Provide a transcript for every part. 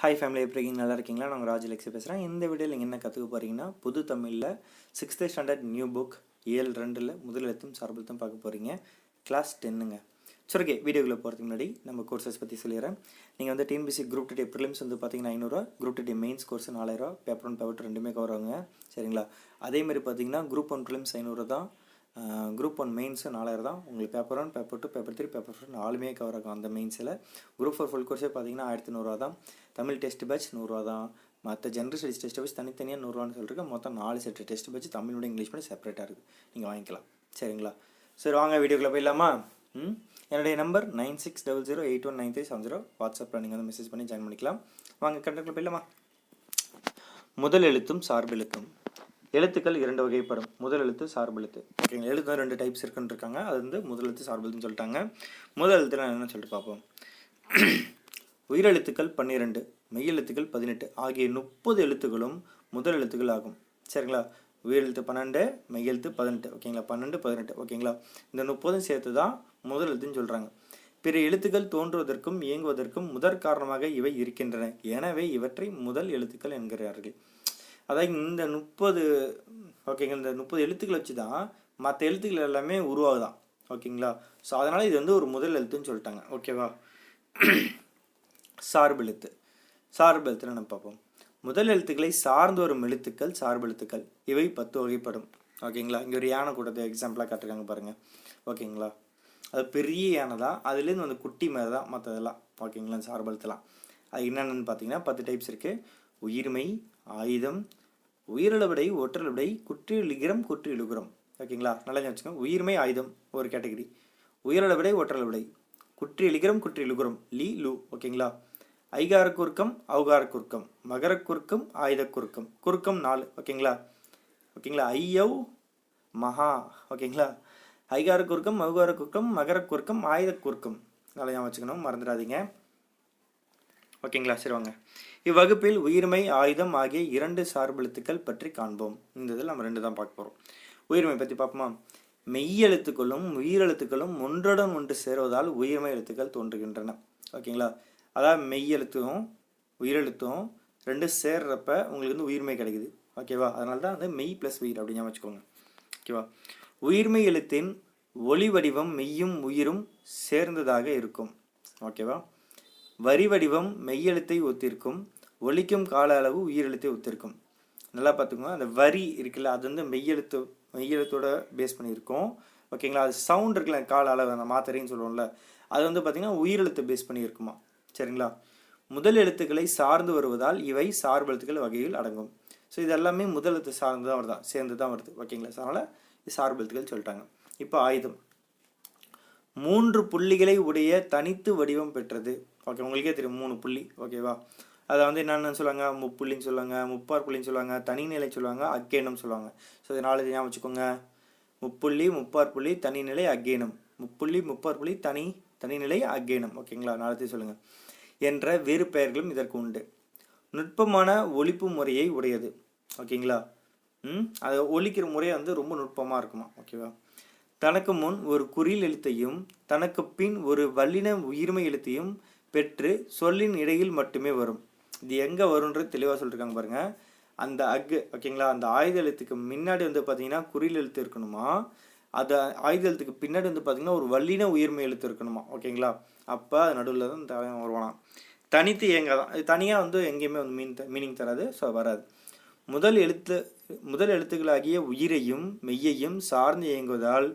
Hi family எப்படி இருக்கீங்க? நல்லா இருக்கீங்களா? நான் ராஜ் லெக்ஸி பேசுகிறேன் இந்த வீடியோவில் நீங்கள் என்ன கற்றுக்க போகிறீங்கன்னா புது தமிழில் சிக்ஸ்த்து ஸ்டாண்டர்ட் நியூ புக் ஏழு ரெண்டில் முதல் எழுத்தும் சார்பெழுத்தும் பார்க்க போகிறீங்க கிளாஸ் டென்னுங்க சரி ஓகே வீடியோக்குள்ளே போகிறதுக்கு முன்னாடி நம்ம கோர்சஸ் பற்றி சொல்லிடுறேன். நீங்கள் வந்து டிஎன்பிசி குரூப் டே ப்ரிலிம்ஸ் வந்து பார்த்தீங்கன்னா ஐநூறுரூவா குரூப் டே மெயின்ஸ் கோர்ஸ் நாலாயிரூவா பேப்பர் ஒன் பேப்பர் ரெண்டுமே கவர் ஆகுங்க. சரிங்களா? அதே மாதிரி பார்த்தீங்கன்னா குரூப் ஒன் ப்ரிலிம்ஸ் ஐநூறு தான். குரூப் ஒன் மெயின்ஸு நாலாயிரம் தான். உங்களுக்கு paper one paper two paper three paper four நாலுமே கவர் ஆகும் அந்த மெயின்ஸில் குரூப் ஃபோர் ஃபுல் கோர்ஸே பார்த்தீங்கன்னா ஆயிரத்தி நூறுரூவா தான். தமிழ் டெஸ்ட் பேட்ச் நூறுரூவா தான். மற்ற ஜென்ரல் ஸ்டடிஸ் டெஸ்ட் பேட்ச் தனித்தனியாக நூறுரூவான்னு சொல்லிட்டு மொத்தம் நாலு செட் டெஸ்ட் பேட்ச் தமிழோட இங்கிலீஷ் பண்ணி செப்பரேட்டாக இருக்குது நீங்கள் வாங்கிக்கலாம். சரிங்களா? சரி வாங்க வீடியோக்குள்ளே போயிடலாமா? ம்? என்னுடைய number nine six double zero eight one nine three seven zero. வாட்ஸ்அப்பில் நீங்கள் வந்து மெசேஜ் பண்ணி ஜாயின் பண்ணிக்கலாம். வாங்க கண்டக்டில் போயிடலாமா? முதல் எழுத்தும் சார்பெழுத்தும் எழுத்துக்கள் இரண்டு வகைப்படும். முதல் எழுத்து சார்பெழுத்து ஓகேங்களா எழுத்து ரெண்டு டைப்ஸ் இருக்குன்னு இருக்காங்க. அது வந்து முதல் எழுத்து சார்பெழுத்துன்னு சொல்லிட்டாங்க. முதல் எழுத்துல என்னன்னு சொல்லிட்டு பார்ப்போம்? உயிரெழுத்துக்கள் பன்னிரெண்டு மெய்யெழுத்துக்கள் பதினெட்டு ஆகிய முப்பது எழுத்துக்களும் முதல் எழுத்துக்கள் ஆகும். சரிங்களா? உயிரெழுத்து பன்னெண்டு மெய்யெழுத்து பதினெட்டு. ஓகேங்களா? பன்னெண்டு பதினெட்டு. ஓகேங்களா? இந்த முப்பதும் சேர்த்து தான் முதல் எழுத்துன்னு சொல்கிறாங்க பிற எழுத்துக்கள் தோன்றுவதற்கும் இயங்குவதற்கும் முதற் காரணமாக இவை இருக்கின்றன. எனவே இவற்றை முதல் எழுத்துக்கள் என்கிறார்கள். அதாவது இந்த முப்பது ஓகேங்க இந்த முப்பது எழுத்துக்களை வச்சு தான் மற்ற எழுத்துக்கள் எல்லாமே உருவாகுதான். ஓகேங்களா ஸோ அதனால் இது வந்து ஒரு முதல் எழுத்துன்னு சொல்லிட்டாங்க. ஓகேவா சார்பு எழுத்து. சார்பெழுத்துன்னு நம்ம பார்ப்போம். முதல் எழுத்துக்களை சார்ந்து வரும் எழுத்துக்கள் சார்பெழுத்துக்கள் இவை பத்து வகைப்படும். ஓகேங்களா இங்கே ஒரு யானை கூட்டத்தை எக்ஸாம்பிளாக காட்டுறாங்க பாருங்கள் ஓகேங்களா அது பெரிய யானை தான். அதுலேருந்து வந்து குட்டி மாதிரி தான் மற்றதெல்லாம் ஓகேங்களா சார்பெழுத்துலாம் அது என்னென்னு பார்த்தீங்கன்னா பத்து டைப்ஸ் இருக்குது உயிர்மை ஆயுதம் உயிரிழவிடை ஒற்றலவிடை குற்றியலிகிரம் குற்றியலுகுரம். ஓகேங்களா? நல்லா வச்சுக்கோங்க. உயிர்மை ஆயுதம் ஒரு கேட்டகரி. உயிரிழவிடை ஒற்றலவிடை குற்றியலிகிரம் குற்றியலுகுரம். லீ லூ. ஓகேங்களா? ஐகார குறுக்கம் அவுகார குறுக்கம். மகர குறுக்கம் ஆயுத குறுக்கம். குறுக்கம் நாலு. ஓகேங்களா? ஓகேங்களா? ஐயவ் மகா. ஓகேங்களா? ஐகார குறுக்கம் மகுகார குறுக்கம் மகர குறுக்கம் ஆயுத குறுக்கம். நல்லா வச்சுக்கணும். மறந்துடாதீங்க. ஓகேங்களா? சரி வாங்க. இவ்வகுப்பில் உயிர்மை ஆயுதம் ஆகிய இரண்டு சார்பெழுத்துக்கள் பற்றி காண்போம். இந்த இதில் நம்ம ரெண்டு தான் பார்க்க போகிறோம் உயிர்மை பற்றி பார்ப்போமா? மெய்யெழுத்துக்களும் உயிரெழுத்துக்களும் ஒன்றுடன் ஒன்று சேருவதால் உயிர்மை எழுத்துக்கள் தோன்றுகின்றன. ஓகேங்களா? அதாவது மெய்யெழுத்தும் உயிரெழுத்தும் ரெண்டு சேர்றப்ப உங்களுக்கு வந்து உயிர்மை கிடைக்குது. ஓகேவா? அதனால தான் வந்து மெய் ப்ளஸ் உயிர் அப்படின்னு வச்சுக்கோங்க. ஓகேவா? உயிர்மை எழுத்தின் ஒளி வடிவம் மெய்யும் உயிரும் சேர்ந்ததாக இருக்கும். ஓகேவா? வரி வடிவம் மெய்யெழுத்தை ஒத்திருக்கும். ஒழிக்கும் கால அளவு உயிரெழுத்தை ஒத்திருக்கும். நல்லா பார்த்துக்கோங்க. அந்த வரி இருக்குல்ல அது வந்து மெய்யெழுத்து மெய்யெழுத்தோட பேஸ் பண்ணியிருக்கோம். ஓகேங்களா? அது சவுண்ட் இருக்குல்ல கால அளவு அந்த மாத்திரைன்னு சொல்லுவோம்ல அது வந்து பார்த்திங்கன்னா உயிரெழுத்தை பேஸ் பண்ணியிருக்குமா? சரிங்களா? முதல் எழுத்துக்களை சார்ந்து வருவதால் இவை சார்பெழுத்துக்கள் வகையில் அடங்கும். ஸோ இது எல்லாமே முதல் எழுத்து சார்ந்து தான் வருதான் சேர்ந்து தான் வருது. ஓகேங்களா? ஸோ அதனால் இது சார்பெழுத்துக்கள் சொல்லிட்டாங்க. இப்போ ஆயுதம். மூன்று புள்ளிகளை உடைய தனித்து வடிவம் பெற்றது. ஓகே உங்களுக்கே தெரியும் மூணு புள்ளி. ஓகேவா? அதை வந்து என்னென்னு சொல்லுவாங்க? முப்புள்ளின்னு சொல்லுவாங்க முப்பார் புள்ளின்னு சொல்லுவாங்க தனிநிலை சொல்லுவாங்க அக்கேனம் சொல்லுவாங்க. ஸோ இது நாலு ஞாபகம் வச்சுக்கோங்க. முப்புள்ளி முப்பார் புள்ளி தனிநிலை அக்கேனம் முப்புள்ளி முப்பார் புள்ளி தனி தனிநிலை அக்கேனம் ஓகேங்களா? நாலத்தையும் சொல்லுங்கள் என்ற வேறு பெயர்களும் இதற்கு உண்டு. நுட்பமான ஒழிப்பு முறையை உடையது. ஓகேங்களா? ம்? அதை ஒழிக்கிற முறை வந்து ரொம்ப நுட்பமாக இருக்குமா? ஓகேவா? தனக்கு முன் ஒரு குறியில் எழுத்தையும் தனக்கு பின் ஒரு வல்லின உயிர்மை எழுத்தையும் பெற்று சொல்லின் இடையில் மட்டுமே வரும். இது எங்கே வரும்ன்றது தெளிவாக சொல்லியிருக்காங்க பாருங்கள் அந்த அக்கு ஓகேங்களா? அந்த ஆயுத எழுத்துக்கு முன்னாடி வந்து பார்த்தீங்கன்னா குறில் எழுத்து இருக்கணுமா? அது ஆயுத எழுத்துக்கு பின்னாடி வந்து பார்த்தீங்கன்னா ஒரு வல்லின உயிர்மை எழுத்து இருக்கணுமா? ஓகேங்களா? அப்போ அது நடுவில் தான் தலைவன் வருவானா தனித்து இயங்காதான் இது தனியாக வந்து எங்கேயுமே வந்து மீன் மீனிங் தராது. ஸோ வராது. முதல் எழுத்து முதல் எழுத்துக்களாகிய உயிரையும் மெய்யையும் சார்ந்து இயங்குவதால்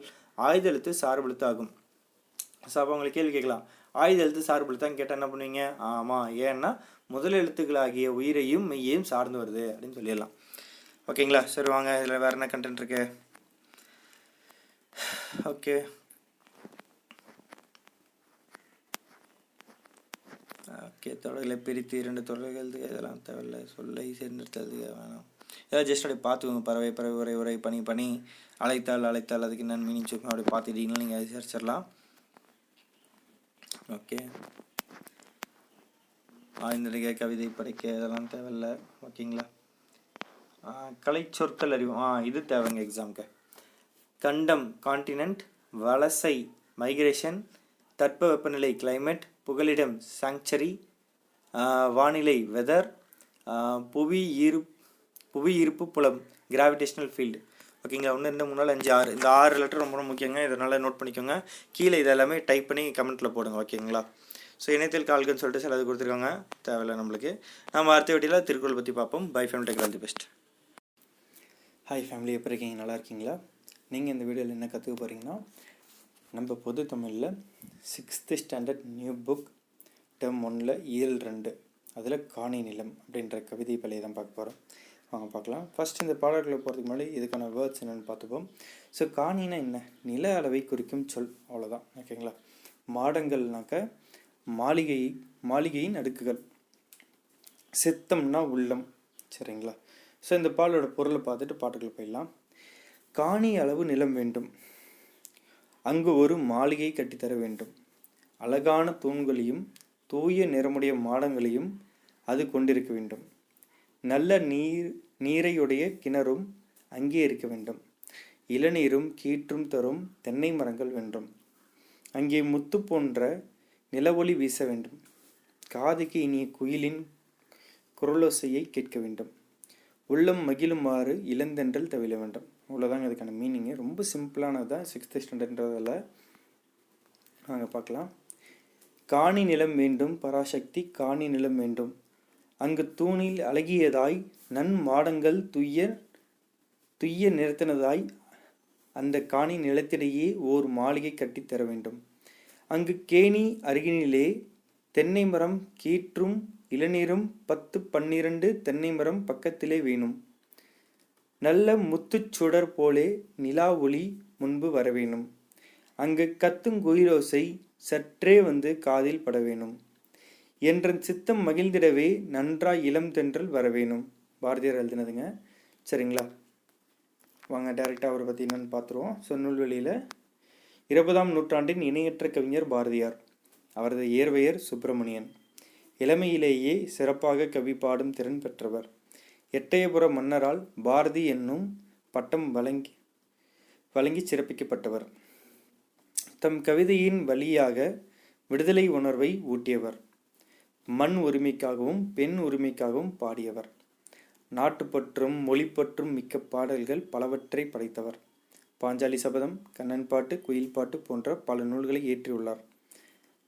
ஆயுத எழுத்து சார்பெழுத்து ஆகும் ஸோ அப்போ உங்களுக்கு கேள்வி கேட்கலாம். ஆயுத எழுத்து சார்பெழுத்தான்னு கேட்டால் என்ன பண்ணுவீங்க? ஆமாம் ஏன்னா முதல் எழுத்துக்களாகிய உயிரையும் மெய்யையும் சார்ந்து வருது அப்படின்னு சொல்லிடலாம். ஓகேங்களா? சரி வாங்க. இதில் வேறு என்ன கண்டென்ட் இருக்கு? ஓகே. ஓகே தொடர்களை பிரித்து இரண்டு தொடர்கள் இதெல்லாம் தேவையில்லை. சொல்லை சேர்ந்தெடுத்தது வேணாம். ஏதாவது ஜஸ்ட் அப்படியே பார்த்துக்கோங்க. பறவை பறவை உரை உரை பனி பனி. அழைத்தால் அழைத்தால் அதுக்கு என்னென்னு மீனிங் சொல்லுங்க அப்படியே பார்த்துட்டீங்கன்னா நீங்கள் அதை சரிச்சிடலாம் ஓகே. ஆய்ந்தடிக்க கவிதை படிக்க இதெல்லாம் தேவையில்ல. ஓகேங்களா? கலை சொற்கள் அறிவு. ஆ இது தேவைங்க எக்ஸாம்க்கு. கண்டம் கான்டினென்ட் வலசை மைக்ரேஷன் தட்ப வெப்பநிலை கிளைமேட் புகலிடம் சாங்சரி வானிலை வெதர் புவி ஈர் புவி ஈர்ப்பு புலம் கிராவிடேஷனல் ஃபீல்டு ஓகேங்களா? ஒன்று ரெண்டு மூணு நாள் அஞ்சு ஆறு. இந்த ஆறு லெட்டர் ரொம்ப ரொம்ப முக்கியங்க. இதனால் நோட் பண்ணிக்கோங்க. கீழே இதெல்லாமே டைப் பண்ணி கமெண்ட்டில் போடுங்க. ஓகேங்களா? ஸோ இணையத்தில் கால்கன்னு சொல்லிட்டு சிலது கொடுத்துருக்காங்க. தேவையில்லை நம்மளுக்கு. நம்ம அடுத்த வீட்டில் திருக்குறள் பற்றி பார்ப்போம். Bye family take all the best hi family எப்படி இருக்கீங்க? நல்லா இருக்கீங்களா? நீங்கள் இந்த வீடியோவில் என்ன கற்றுக்க போகிறீங்கன்னா நம்ம பொது தமிழில் sixth standard new book term ஒன்னில் இயல் ரெண்டு அதில் காணி நிலம் அப்படின்ற கவிதை பள்ளியை தான் பார்க்க போகிறோம் வாங்க பார்க்கலாம். ஃபஸ்ட் இந்த பாடல்களை போகிறதுக்கு முன்னாடி இதுக்கான வேர்ட்ஸ் என்னென்னு பார்த்துப்போம். ஸோ காணினா என்ன? நில அளவை குறிக்கும் சொல் அவ்வளோதான் ஓகேங்களா மாடங்கள்னாக்க மாளிகை மாளிகையின் அடுக்குகள். சித்தம்னா உள்ளம். சரிங்களா? ஸோ இந்த பாலோட பொருளை பார்த்துட்டு பாட்டுக்குள்ள போயிடலாம். காணி அளவு நிலம் வேண்டும். அங்கு ஒரு மாளிகை கட்டித்தர வேண்டும். அழகான தூண்களையும் தூய நிறமுடைய மாடங்களையும் அது கொண்டிருக்க வேண்டும். நல்ல நீர் நீரையுடைய கிணறும் அங்கே இருக்க வேண்டும். இளநீரும் கீற்றும் தரும் தென்னை மரங்கள் வேண்டும். அங்கே முத்து போன்ற நிலவொளி வீச வேண்டும். காதுக்கு இனிய குயிலின் குரலோசையை கேட்க வேண்டும். உள்ளம் மகிழுமாறு இளந்தென்றல் தவிர வேண்டும். அவ்வளோதாங்க அதுக்கான மீனிங்கு ரொம்ப சிம்பிளானது தான் சிக்ஸ்த்து ஸ்டாண்டர்ட்ன்றதில் நாங்கள் பார்க்கலாம். காணி நிலம் வேண்டும் பராசக்தி காணி நிலம் வேண்டும். அங்கு தூணில் அழகியதாய் நன் மாடங்கள் துய்ய துய்ய நிறுத்தினதாய் அந்த காணி நிலத்திடையே ஓர் மாளிகை கட்டித்தர வேண்டும். அங்கு கேணி அருகினிலே தென்னை மரம் கீற்றும் இளநீரும் பத்து பன்னிரண்டு தென்னை மரம் பக்கத்திலே வேணும். நல்ல முத்துச் சுடர் போலே நிலா ஒளி முன்பு வரவேணும் அங்கு கத்தும் குயிரோசை சற்றே வந்து காதில் பட வேணும். என்ற சித்தம் மகிழ்ந்திடவே நன்றாய் இளம் தென்றல் வரவேணும் பாரதியார் எழுதினதுங்க. சரிங்களா? வாங்க டேரெக்டாக அவரை பற்றி என்னென்னு பார்த்துருவோம் ஸோ நூல்வெளியில் இருபதாம் நூற்றாண்டின் இணையற்ற கவிஞர் பாரதியார். அவரது இயற்பெயர் சுப்பிரமணியன். இளமையிலேயே சிறப்பாக கவி பாடும் திறன் பெற்றவர். எட்டயபுர மன்னரால் பாரதி என்னும் பட்டம் வழங்கி வழங்கி சிறப்பிக்கப்பட்டவர். தம் கவிதையின் வழியாக விடுதலை உணர்வை ஊட்டியவர். மண் உரிமைக்காகவும் பெண் உரிமைக்காகவும் பாடியவர். நாட்டுப்பற்றும் மொழிப்பற்றும் மிக்க பாடல்கள் பலவற்றை படைத்தவர். பாஞ்சாலி சபதம் கண்ணன் பாட்டு குயில் பாட்டு போன்ற பல நூல்களை இயற்றியுள்ளார்.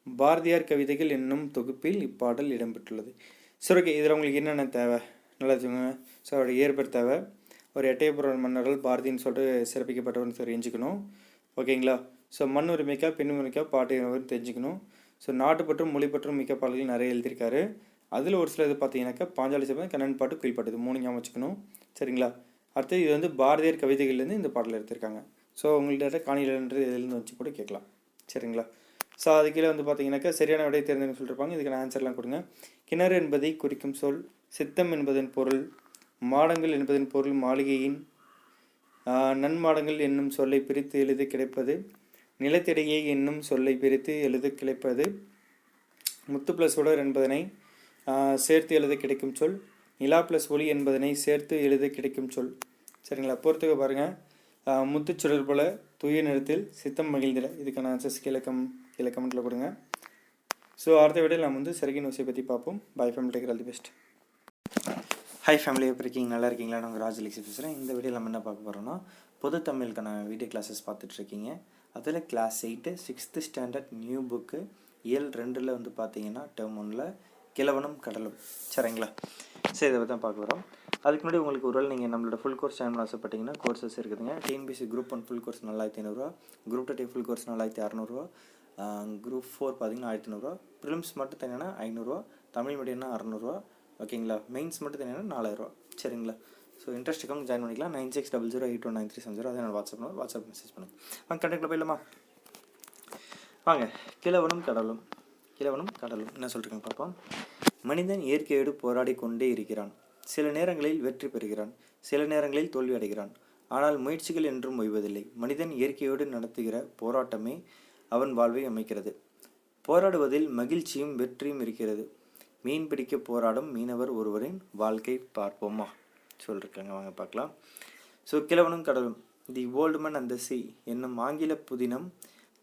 பாரதியார் கவிதைகள் என்னும் தொகுப்பில் இப்பாடல் இடம்பெற்றுள்ளது. சரி ஓகே இதில் உங்களுக்கு என்னென்ன தேவை? நல்லா வச்சுக்கோங்க ஸோ அவருடைய இயற்பெயர் தேவை. ஒரு எட்டயபுரம் மன்னர்கள் பாரதின்னு சொல்லிட்டு சிறப்பிக்கப்பட்டவர்னு தெரிஞ்சுக்கணும். ஓகேங்களா? ஸோ மண் உரிமைக்கா பெண் உரிமைக்கா பாட்டு தெரிஞ்சுக்கணும். ஸோ நாட்டு பற்றும் மொழி பற்றும் மிக்க பாடல்கள் நிறைய எழுதியிருக்காரு. அதில் ஒரு சில இது பார்த்தீங்கன்னாக்கா பாஞ்சாலி சபதம் கண்ணன் பாட்டு குயில் பாட்டு இது மூணு ஞாபகம் வச்சுக்கணும். சரிங்களா? அடுத்து இது வந்து பாரதியார் கவிதைகள்லேருந்து இந்த பாடல் எடுத்திருக்காங்க. ஸோ உங்கள்கிட்ட காணிலன்றது இதுலேருந்து வச்சு கூட கேட்கலாம். சரிங்களா? ஸோ அது கீழே வந்து பார்த்தீங்கன்னாக்கா சரியான விடை தேர்ந்தெடுக்க சொல்லியிருப்பாங்க இதுக்கான ஆன்சர்லாம் கொடுங்க. கிணறு என்பதை குறிக்கும் சொல் சித்தம் என்பதன் பொருள் மாடங்கள் என்பதன் பொருள் மாளிகையின் நன்மாடங்கள் என்னும் சொல்லை பிரித்து எழுத கிடைப்பது நிலத்திடையே என்னும் சொல்லை பிரித்து எழுத கிடைப்பது முத்து ப்ளஸ் உடர் என்பதனை சேர்த்து எழுத கிடைக்கும் சொல் நிலா ப்ளஸ் ஒளி என்பதனை சேர்த்து எழுத கிடைக்கும் சொல். சரிங்களா? பொறுத்துக்க பாருங்கள் முத்துச்சுடர் போல தூய நிறத்தில் சித்தம் மகிழ்ந்திட. இதுக்கான ஆன்சர்ஸ் கீழே கம் கீழே கமெண்ட்டில் கொடுங்க. ஸோ அடுத்த விட நம்ம வந்து செரகின் ஓசை பற்றி பார்ப்போம். Bye family take care all the best hi family எப்படி இருக்கீங்க? நல்லா இருக்கீங்களா? நான் நாங்கள் லெக்ஸி பேசுகிறேன் இந்த வீடியோ நம்ம என்ன பார்க்க போகிறோம்னா பொது தமிழுக்கான வீடியோ கிளாஸஸ் பார்த்துட்ருக்கீங்க அதில் class eight sixth standard new book இயல் ரெண்டில் வந்து பார்த்தீங்கன்னா டேர்ம் ஒன்னில் கிழவனும் கடலும். சரிங்களா? சரி இதை பற்றி தான் பார்க்க வரோம் அதுக்கு முன்னாடி உங்களுக்கு ஒரு நீங்கள் நம்மளோட ஃபுல் கோர்ஸ் ஜாயின் பண்ண ஆசைப்பட்டீங்கன்னா கோர்சஸ் இருக்குதுங்க. TNPSC group one full course நாலாயிரத்தி ஐநூறுரூவா குரூப் டூ ஃபுல் கோர்ஸ் நாலாயிரத்தி அறநூறுவா குரூப் ஃபோர் பார்த்தீங்கன்னா ஆயிரத்தி நூறுரூவா ப்ரிலிம்ஸ் மட்டும் தனியான ஐநூறுரூவா தமிழ் மீடியம்னா அறநூறுவா ஓகேங்களா? மெயின்ஸ் மட்டும் தனியான நாலாயிரரூவா. சரிங்களா? ஸோ இன்ட்ரெஸ்ட் இருக்கவங்க ஜாயின் பண்ணிக்கலாம். Nine six double zero eight one nine three seven zero அதை நான் வாட்ஸ்அப் நம்பர் வாட்ஸ்அப் மெசேஜ் பண்ணுங்கள் வாங்க கண்டக்டில் போயிடலாமா? வாங்க கிழவனும் கடலும். கிழவனும் கடலும். என்ன சொல்கிறீங்க பார்ப்போம். மனிதன் இயற்கையோடு போராடி கொண்டே இருக்கிறான். சில நேரங்களில் வெற்றி பெறுகிறான் சில நேரங்களில் தோல்வி அடைகிறான் ஆனால் முயற்சிகள் என்றும் ஓய்வதில்லை. மனிதன் இயற்கையோடு நடத்துகிற போராட்டமே அவன் வாழ்வை அமைக்கிறது. போராடுவதில் மகிழ்ச்சியும் வெற்றியும் இருக்கிறது. மீன் பிடிக்க போராடும் மீனவர் ஒருவரின் வாழ்க்கை பார்ப்போமா? சொல்லிருக்காங்க. வாங்க பார்க்கலாம். ஸோ கிழவனும் கடலும் தி ஓல்டுமன் அந்த சி என்னும் ஆங்கில புதினம்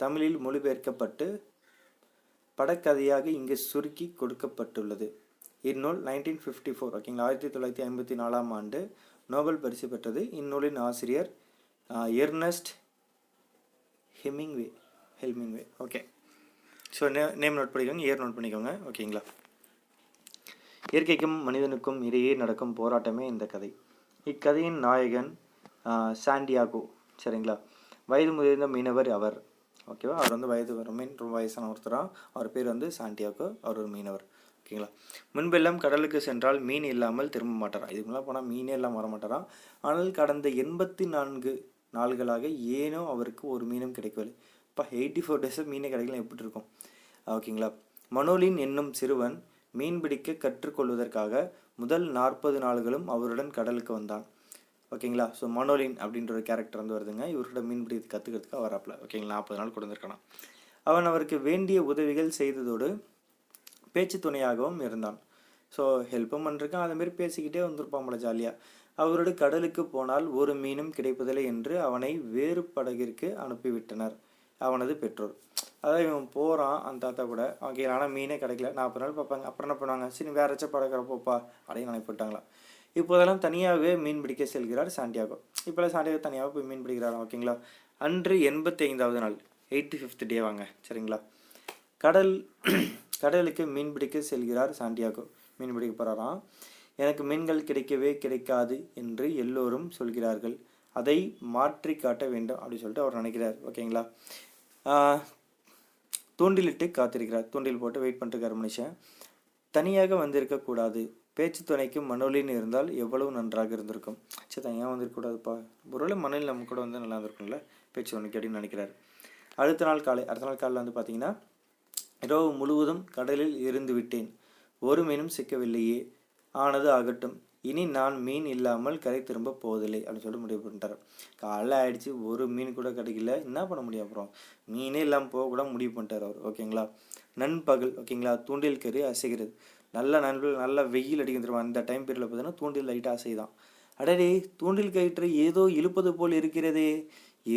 தமிழில் மொழிபெயர்க்கப்பட்டு படக்கதையாக இங்கு சுருக்கி கொடுக்கப்பட்டுள்ளது. இந்நூல் நைன்டீன் ஃபிஃப்டி ஃபோர் ஓகேங்களா? ஆயிரத்தி தொள்ளாயிரத்தி ஐம்பத்தி நாலாம் ஆண்டு நோபல் பரிசு பெற்றது. இந்நூலின் ஆசிரியர் எர்னஸ்ட் ஹெமிங்வே ஹெல்மிங்வே. ஓகே. ஸோ நே நேம் நோட் பண்ணிக்கோங்க இயர் நோட் பண்ணிக்கோங்க ஓகேங்களா? இயற்கைக்கும் மனிதனுக்கும் இடையே நடக்கும் போராட்டமே இந்த கதை. இக்கதையின் நாயகன் சாண்டியாகோ சரிங்களா? வயது முதிர்ந்த மீனவர் அவர். ஓகேவா? அவர் வந்து வயது மீன் ரொம்ப வயசான ஒருத்தராக அவர் பேர் வந்து சாண்டியாக்கோ அவர் ஒரு மீனவர். ஓகேங்களா? முன்பெல்லாம் கடலுக்கு சென்றால் மீன் இல்லாமல் திரும்ப மாட்டாராம் இதுக்கு முன்னாடி போனால் மீனே இல்லாமல் வர மாட்டாராம் ஆனால் கடந்த எண்பத்தி நான்கு நாள்களாக ஏனோ அவருக்கு ஒரு மீனும் கிடைக்கவில்லை. இப்போ எயிட்டி ஃபோர் டேஸில் மீனே கிடைக்கல எப்படி இருக்கும்? ஓகேங்களா? மனோலின் என்னும் சிறுவன் மீன் பிடிக்க கற்றுக்கொள்வதற்காக முதல் நாற்பது நாள்களும் அவருடன் கடலுக்கு வந்தான். ஓகேங்களா? ஸோ மனோலின் அப்படின்ற ஒரு கேரக்டர் வந்து வருதுங்க. இவர்கிட்ட மீன் பிடிக்க கற்றுக்கிறதுக்கு வராப்புல ஓகேங்களா? நாற்பது நாள் கொண்டு வந்திருக்கானாம் அவன் அவருக்கு வேண்டிய உதவிகள் செய்ததோடு பேச்சு துணையாகவும் இருந்தான். ஸோ ஹெல்ப்பும் பண்ணிருக்கான். அதே பேசிக்கிட்டே வந்திருப்பான் ஜாலியாக அவரோடு கடலுக்கு போனால் ஒரு மீனும் கிடைப்பதில்லை என்று அவனை வேறு படகிற்கு அனுப்பிவிட்டனர். அவனது பெற்றோர். அதாவது இவன் போகிறான் அந்த தாத்தா கூட. ஓகே ஆனால் மீனே கிடைக்கல. நாற்பது நாள் பார்ப்பாங்க. அப்புறம் என்ன பண்ணுவாங்க? சரி வேற ஏதாச்சும் படகிற போப்பா அப்படின்னு அனுப்பிவிட்டாங்களா இப்போதெல்லாம் தனியாகவே மீன் பிடிக்க செல்கிறார் சாண்டியாகோ. இப்போல்லாம் சாண்டியாகோ தனியாக போய் மீன் பிடிக்கிறாரா ஓகேங்களா? அன்று எண்பத்தி ஐந்தாவது நாள் எயிட்டி ஃபிஃப்த் டே வாங்க சரிங்களா? கடல் கடலுக்கு மீன் பிடிக்க செல்கிறார் சாண்டியாகோ. மீன் பிடிக்க போகிறாராம் எனக்கு மீன்கள் கிடைக்கவே கிடைக்காது என்று எல்லோரும் சொல்கிறார்கள். அதை மாற்றி காட்ட வேண்டும் அப்படின்னு சொல்லிட்டு அவர் நினைக்கிறார் ஓகேங்களா? தூண்டிலிட்டு காத்திருக்கிறார். தூண்டில் போட்டு வெயிட் பண்ணிருக்கார் மனுஷன். தனியாக வந்திருக்கக்கூடாது பேச்சு துணைக்கும் மனோலின் இருந்தால் எவ்வளவு நன்றாக இருந்திருக்கும்? சரி தனியாக வந்திருக்கக்கூடாதுப்பா? ஒருவேளை மணல் நம்ம கூட வந்து நல்லா இருந்திருக்கும்ல? பேச்சு துணைக்கு அப்படின்னு நினைக்கிறாரு. அடுத்த நாள் காலை அடுத்த நாள் காலையில் வந்து பார்த்தீங்கன்னா இரவு முழுவதும் கடலில் இருந்து விட்டேன். ஒரு மீனும் சிக்கவில்லையே. ஆனது ஆகட்டும். இனி நான் மீன் இல்லாமல் கரை திரும்ப போவதில்லை அப்படின்னு சொல்லிட்டு முடிவு பண்ணிட்டார். காலைல ஆயிடுச்சு. ஒரு மீன் கூட கிடைக்கல. என்ன பண்ண முடியும் அப்புறம்? மீனே இல்லாமல் போக கூட முடிவு பண்ணிட்டார் அவர். ஓகேங்களா? நண்பகல் ஓகேங்களா? தூண்டில் கறி அசைகிறது. நல்ல நண்பர்கள் நல்ல வெயில் அடிக்கும் தெரியுமா? அந்த டைம் பீரியடில் பார்த்தீங்கன்னா தூண்டில் லைட்டாக அசைதான் அடடே தூண்டில் கயிற்று ஏதோ இழுப்பது போல் இருக்கிறதே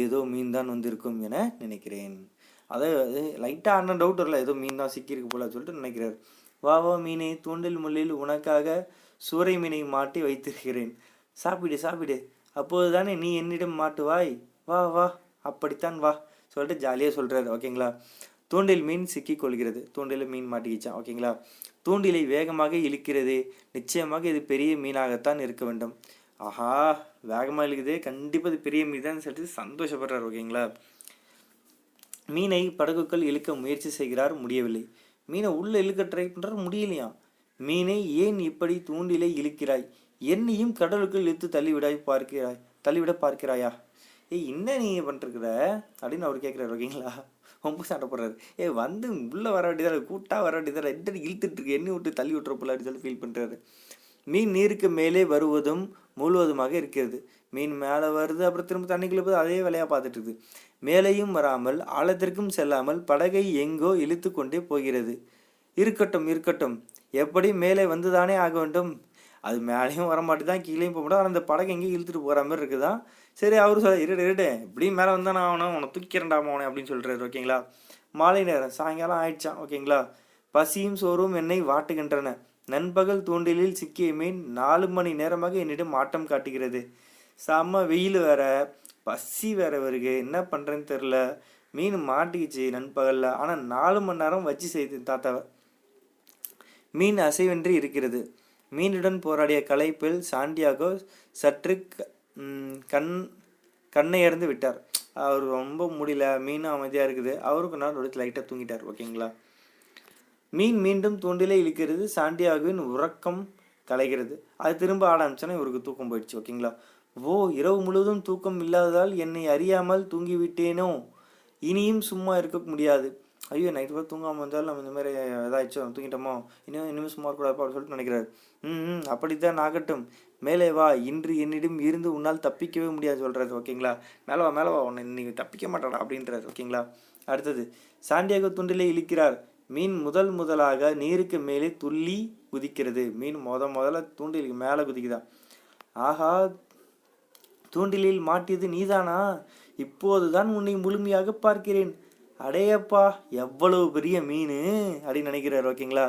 ஏதோ மீன் தான் வந்திருக்கும் என நினைக்கிறேன். அதாவது லைட்டாக அண்ணன் டவுட் வரல ஏதோ மீன் தான் சிக்கியிருக்கு போல சொல்லிட்டு நினைக்கிறார். வா வா மீனே தூண்டில் முள்ளில் உனக்காக சூறை மீனை மாட்டி வைத்திருக்கிறேன். சாப்பிடு சாப்பிடு. அப்போதுதானே நீ என்னிடம் மாட்டுவாய். வா வா அப்படித்தான் வா சொல்லிட்டு ஜாலியாக சொல்கிறாரு ஓகேங்களா தூண்டில் மீன் சிக்கிக் கொள்கிறது தூண்டில் மீன் மாட்டிக்கிச்சான் ஓகேங்களா தூண்டிலை வேகமாக இழுக்கிறது. நிச்சயமாக இது பெரிய மீனாகத்தான் இருக்க வேண்டும். ஆஹா வேகமாக இழுக்குது. கண்டிப்பாக இது பெரிய மீன் தான் சொல்லிட்டு சந்தோஷப்படுறார் ஓகேங்களா? மீனை படகுக்குள் இழுக்க முயற்சி செய்கிறார் முடியவில்லை. மீனை உள்ளே இழுக்க ட்ரை பண்ணுறார் முடியலையா மீனை ஏன் இப்படி தூண்டிலை இழுக்கிறாய்? என்னையும் கடலுக்குள் இழுத்து தள்ளிவிடாய் பார்க்கிறாய் தள்ளிவிட பார்க்கிறாயா? ஏய் என்ன நீ பண்ணிருக்கிற அப்படின்னு அவர் கேட்குறாரு ஓகேங்களா? ரொம்ப சண்டை போடுறாரு. ஏ வந்து உள்ளே வர வேண்டியதான கூட்டாக வர வேண்டியதான ரெண்டு இழுத்துட்டுருக்கு எண்ணி விட்டு தள்ளி விட்டுறப்பல அப்படின்னு சொல்லி ஃபீல் பண்ணுறாரு மீன் நீருக்கு மேலே வருவதும் முழுவதுமாக இருக்கிறது. மீன் மேலே வருது அப்புறம் திரும்ப தண்ணிக்குள்ள போது அதே வேலையாக பார்த்துட்டு இருக்குது. மேலேயும் வராமல் ஆழத்திற்கும் செல்லாமல் படகை எங்கோ இழுத்து கொண்டே போகிறது. இருக்கட்டும் இருக்கட்டும். எப்படி மேலே வந்துதானே ஆக வேண்டும்? அது மேலேயும் வர தான் கீழேயும் போக மாட்டேன் அந்த படகு எங்கேயும் இழுத்துட்டு போகிற மாதிரி இருக்குதான் சரி அவரு சொல்ல இருடு இருடு. இப்படியும் மேலே வந்தானே ஆகணும் உன்னை தூக்கிறண்டா அவனை அப்படின்னு சொல்கிறாரு ஓகேங்களா? மாலை நேரம் சாயங்காலம் ஆயிடுச்சான் ஓகேங்களா? பசியும் சோறும் என்னை வாட்டுகின்றன. நண்பகல் தூண்டிலில் சிக்கிய மீன் நாலு மணி நேரமாக என்னிடம் ஆட்டம் காட்டுகிறது. செம்ம வெயில் வேற பசி வேற வருது. என்ன பண்ணுறேன்னு தெரில மீன் மாட்டிக்கிச்சு நண்பகலில். ஆனால் நாலு மணி நேரம் வச்சு செய்து தாத்தாவை. மீன் அசைவின்றி இருக்கிறது. மீனுடன் போராடிய களைப்பில் சாண்டியாகோ சற்று க- கண் கண்ணை இறந்து விட்டார். அவர் ரொம்ப முடியல மீனும் அமைதியாக இருக்குது. அவருக்கு நாள் எடுத்து லைட்டாக தூங்கிட்டார் ஓகேங்களா? மீன் மீண்டும் தூண்டிலே இழுக்கிறது சாண்டியாகுவின் உறக்கம் கலைகிறது. அது திரும்ப ஆட ஆரம்பிச்சோன்னா இவருக்கு தூக்கம் போயிடுச்சு ஓகேங்களா? ஓ இரவு முழுவதும் தூக்கம் இல்லாததால் என்னை அறியாமல் தூங்கிவிட்டேனோ? இனியும் சும்மா இருக்க முடியாது. ஐயோ நைட் வரை தூங்காமல் இருந்தாலும் நம்ம இந்த மாதிரி ஏதாச்சும் தூங்கிட்டோமோ இன்னும் இன்னும் சும்மா இருக்கக்கூடாது அப்படின்னு சொல்லிட்டு நினைக்கிறாரு. ம் அப்படித்தான் ஆகட்டும் மேலே வா இன்று என்னிடம் இருந்து உன்னால் தப்பிக்கவே முடியாது சொல்கிறாரு ஓகேங்களா? மேலே வா மேலே வா உன்னை இன்னைக்கு தப்பிக்க மாட்டாடா அப்படின்றாரு ஓகேங்களா? அடுத்தது சாண்டியாக துண்டிலே இழுக்கிறார். மீன் முதல் முதலாக நீருக்கு மேலே துள்ளி குதிக்கிறது. மீன் முத முதல்ல தூண்டிலுக்கு மேலே குதிக்குதான் ஆஹா தூண்டிலில் மாட்டியது நீதானா? இப்போதுதான் உன்னை முழுமையாக பார்க்கிறேன். அடையப்பா எவ்வளவு பெரிய மீன்? அப்படின்னு நினைக்கிறார் ஓகேங்களா?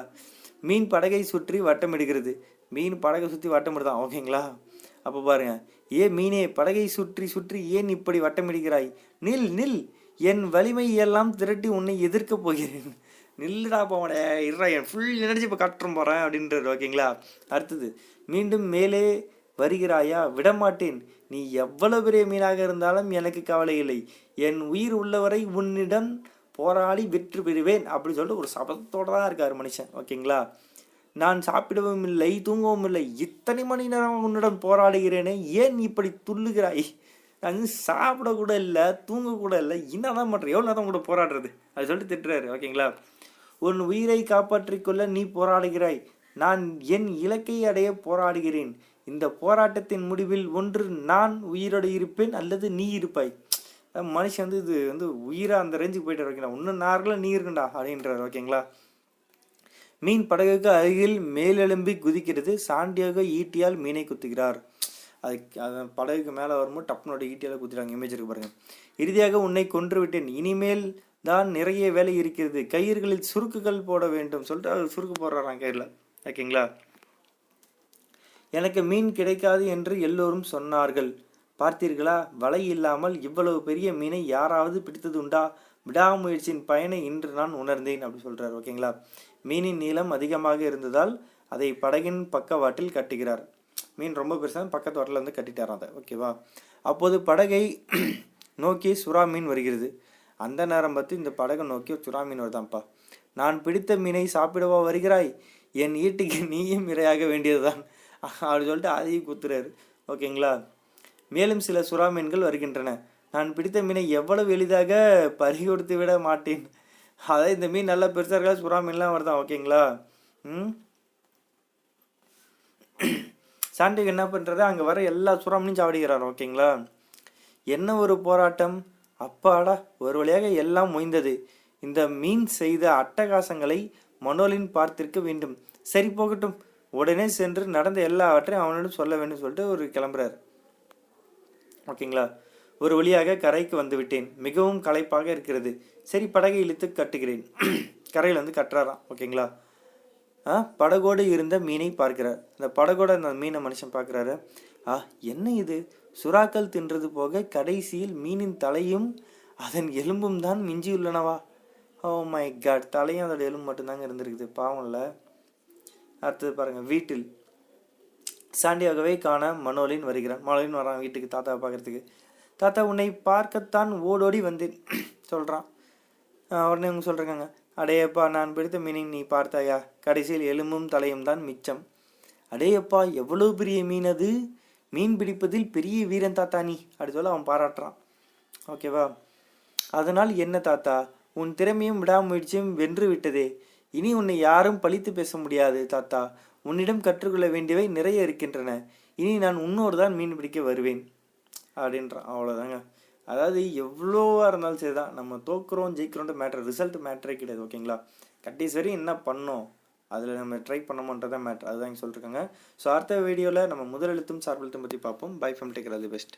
மீன் படகை சுற்றி வட்டம் எடுக்கிறது மீன் படகை சுற்றி வட்டம் எடுத்தான் ஓகேங்களா? அப்போ பாருங்க. ஏ மீனே படகை சுற்றி சுற்றி ஏன் இப்படி வட்டமிடுகிறாய் நில் நில். என் வலிமை எல்லாம் திரட்டி உன்னை எதிர்க்கப் போகிறேன். நில்லுடா போவடே இருடா என் ஃபுல் எனர்ஜி இப்போ கட்டுறோம் போகிறேன் அப்படின்றது ஓகேங்களா? அடுத்தது மீண்டும் மேலே வருகிறாயா? விடமாட்டேன். நீ எவ்வளவு பெரிய மீனாக இருந்தாலும் எனக்கு கவலை இல்லை. என் உயிர் உள்ளவரை உன்னிடம் போராடி வெற்றி பெறுவேன் அப்படின்னு சொல்லிட்டு ஒரு சபதத்தோடு தான் இருக்கார் மனுஷன் ஓகேங்களா? நான் சாப்பிடவும் இல்லை தூங்கவும் இல்லை இத்தனை மணி நேரம் உன்னிடம் போராடுகிறேனே ஏன் இப்படி துள்ளுகிறாய்? நான் சாப்பிடக்கூட இல்லை தூங்கக்கூட இல்லை இல்லை என்னதான் பண்ணுறேன் எவ்வளோ நேரம் கூட போராடுறது? அது சொல்லிட்டு திட்டுறாரு ஓகேங்களா? உன் உயிரை காப்பாற்றிக்கொள்ள நீ போராடுகிறாய். நான் என் இலக்கை அடைய போராடுகிறேன். இந்த போராட்டத்தின் முடிவில் ஒன்று நான் உயிரோடு இருப்பேன் அல்லது நீ இருப்பாய். மனுஷன் வந்து இது வந்து உயிராக அந்த ரேஞ்சுக்கு போயிட்டு ஓகேங்களா? இன்னும் நார்லாம் நீ இருக்குண்டா அப்படின்றார் ஓகேங்களா? மீன் படகுக்கு அருகில் மேலெலும்பி குதிக்கிறது சாண்டியாக ஈட்டியால் மீனை குத்துகிறார். அது அது படகுக்கு மேலே வரும்போது டப்புனோட ஈட்டியால் குத்துறாங்க இமேஜ் இருக்கு பாருங்க. இறுதியாக உன்னை கொன்று விட்டேன் இனிமேல் தான் நிறைய வேலை இருக்கிறது. கயிறுகளில் சுருக்குகள் போட வேண்டும் சொல்லிட்டு அது சுருக்கு போடுறாங்க கயிறில் ஓகேங்களா? எனக்கு மீன் கிடைக்காது என்று எல்லோரும் சொன்னார்கள். பார்த்தீர்களா? வலை இல்லாமல் இவ்வளவு பெரிய மீனை யாராவது பிடித்தது உண்டா? விடாமுயற்சியின் பயனை இன்று நான் உணர்ந்தேன் அப்படி சொல்கிறார் ஓகேங்களா? மீனின் நீளம் அதிகமாக இருந்ததால் அதை படகின் பக்கவாட்டில் கட்டுகிறார். மீன் ரொம்ப பெருசாக பக்கத்து வாட்டில் வந்து கட்டிட்டாராம் அதை ஓகேவா? அப்போது படகை நோக்கி சுறா மீன் வருகிறது. அந்த நேரம் பார்த்து இந்த படகை நோக்கி சுறா மீன் வருதான்ப்பா நான் பிடித்த மீனை சாப்பிடவா வருகிறாய்? என் ஈட்டுக்கு நீயும் இரையாக வேண்டியதுதான். அப்படி சொல்லிட்டு அதையும் குத்துறாரு. ஓகேங்களா? மேலும் சில சுறா மீன்கள் வருகின்றன. நான் பிடித்த மீனை எவ்வளவு எளிதாக பறிகொடுத்து விட மாட்டேன். அதாவது இந்த மீன் நல்லா பெருசாக இருக்கா சுறா மீன்லாம் வருதான் ஓகேங்களா? ம்? சாண்டிக் என்ன பண்ணுறது அங்கே வர எல்லா சுறா மீனும் சாப்பிடுகிறார் ஓகேங்களா? என்ன ஒரு போராட்டம்? அப்பாடா ஒரு வழியாக எல்லாம் மொய்ந்தது. இந்த மீன் செய்த அட்டகாசங்களை மனோலின் பார்த்திருக்க வேண்டும். சரி போகட்டும். உடனே சென்று நடந்த எல்லாவற்றையும் அவனிடம் சொல்ல வேண்டும் சொல்லிட்டு ஒரு கிளம்புறாரு. ஓகேங்களா? ஒரு வழியாக கரைக்கு வந்து விட்டேன். மிகவும் களைப்பாக இருக்கிறது. சரி படகை இழுத்து கட்டுகிறேன். கரையில் வந்து கட்டுறாராம். ஓகேங்களா? ஆ படகோடு இருந்த மீனை பார்க்கிறார். அந்த படகோட அந்த மீனை மனுஷன் பார்க்குறாரு. ஆ என்ன இது? சுறாக்கள் தின்றது போக கடைசியில் மீனின் தலையும் அதன் எலும்பும் தான் மிஞ்சியுள்ளனவா? ஓ மை காட் தலையும் அதோட எலும்பு மட்டும்தாங்க இருந்திருக்குது. பாவம்ல அடுத்தது பாருங்கள் வீட்டில். சாண்டியாகவே காண மனோலின் வருகிறான். மனோலின் வரான் வீட்டுக்கு தாத்தாவை பார்க்குறதுக்கு. தாத்தா உன்னை பார்க்கத்தான் ஓடோடி வந்தேன் சொல்கிறான் உடனே அவங்க சொல்கிறாங்க அடேயப்பா நான் பிடித்த மீனை நீ பார்த்தாயா? கடைசியில் எலும்பும் தலையும் தான் மிச்சம். அடேயப்பா எவ்வளோ பெரிய மீன் அது? மீன் பிடிப்பதில் பெரிய வீரன் தாத்தா நீ அப்படி சொல்ல அவன் பாராட்டுறான். ஓகேவா? அதனால் என்ன தாத்தா? உன் திறமையும் விடாமுயற்சியும் வென்று விட்டதே. இனி உன்னை யாரும் பழித்து பேச முடியாது தாத்தா. உன்னிடம் கற்றுக்கொள்ள வேண்டியவை நிறைய இருக்கின்றன. இனி நான் உன்னோடு தான் மீன் பிடிக்க வருவேன். அப்படின்றான் அவ்வளோதாங்க அதாவது எவ்வளோவா இருந்தாலும் சரி தான் நம்ம தோக்குறோம் ஜெயிக்கிறோன்ற மேட்ரு ரிசல்ட் மேட்ரே கிடையாது ஓகேங்களா கடைசி வரையும் என்ன பண்ணோம்? அதில் நம்ம ட்ரை பண்ணமோன்றதான் மேட்ரு அதுதான் இங்கே சொல்லியிருக்காங்க ஸோ அடுத்த வீடியோவில் நம்ம முதலெழுத்தும் சார்பெழுத்தும் பற்றி பார்ப்போம். பை ஃபம் டேக்கர் அது பெஸ்ட்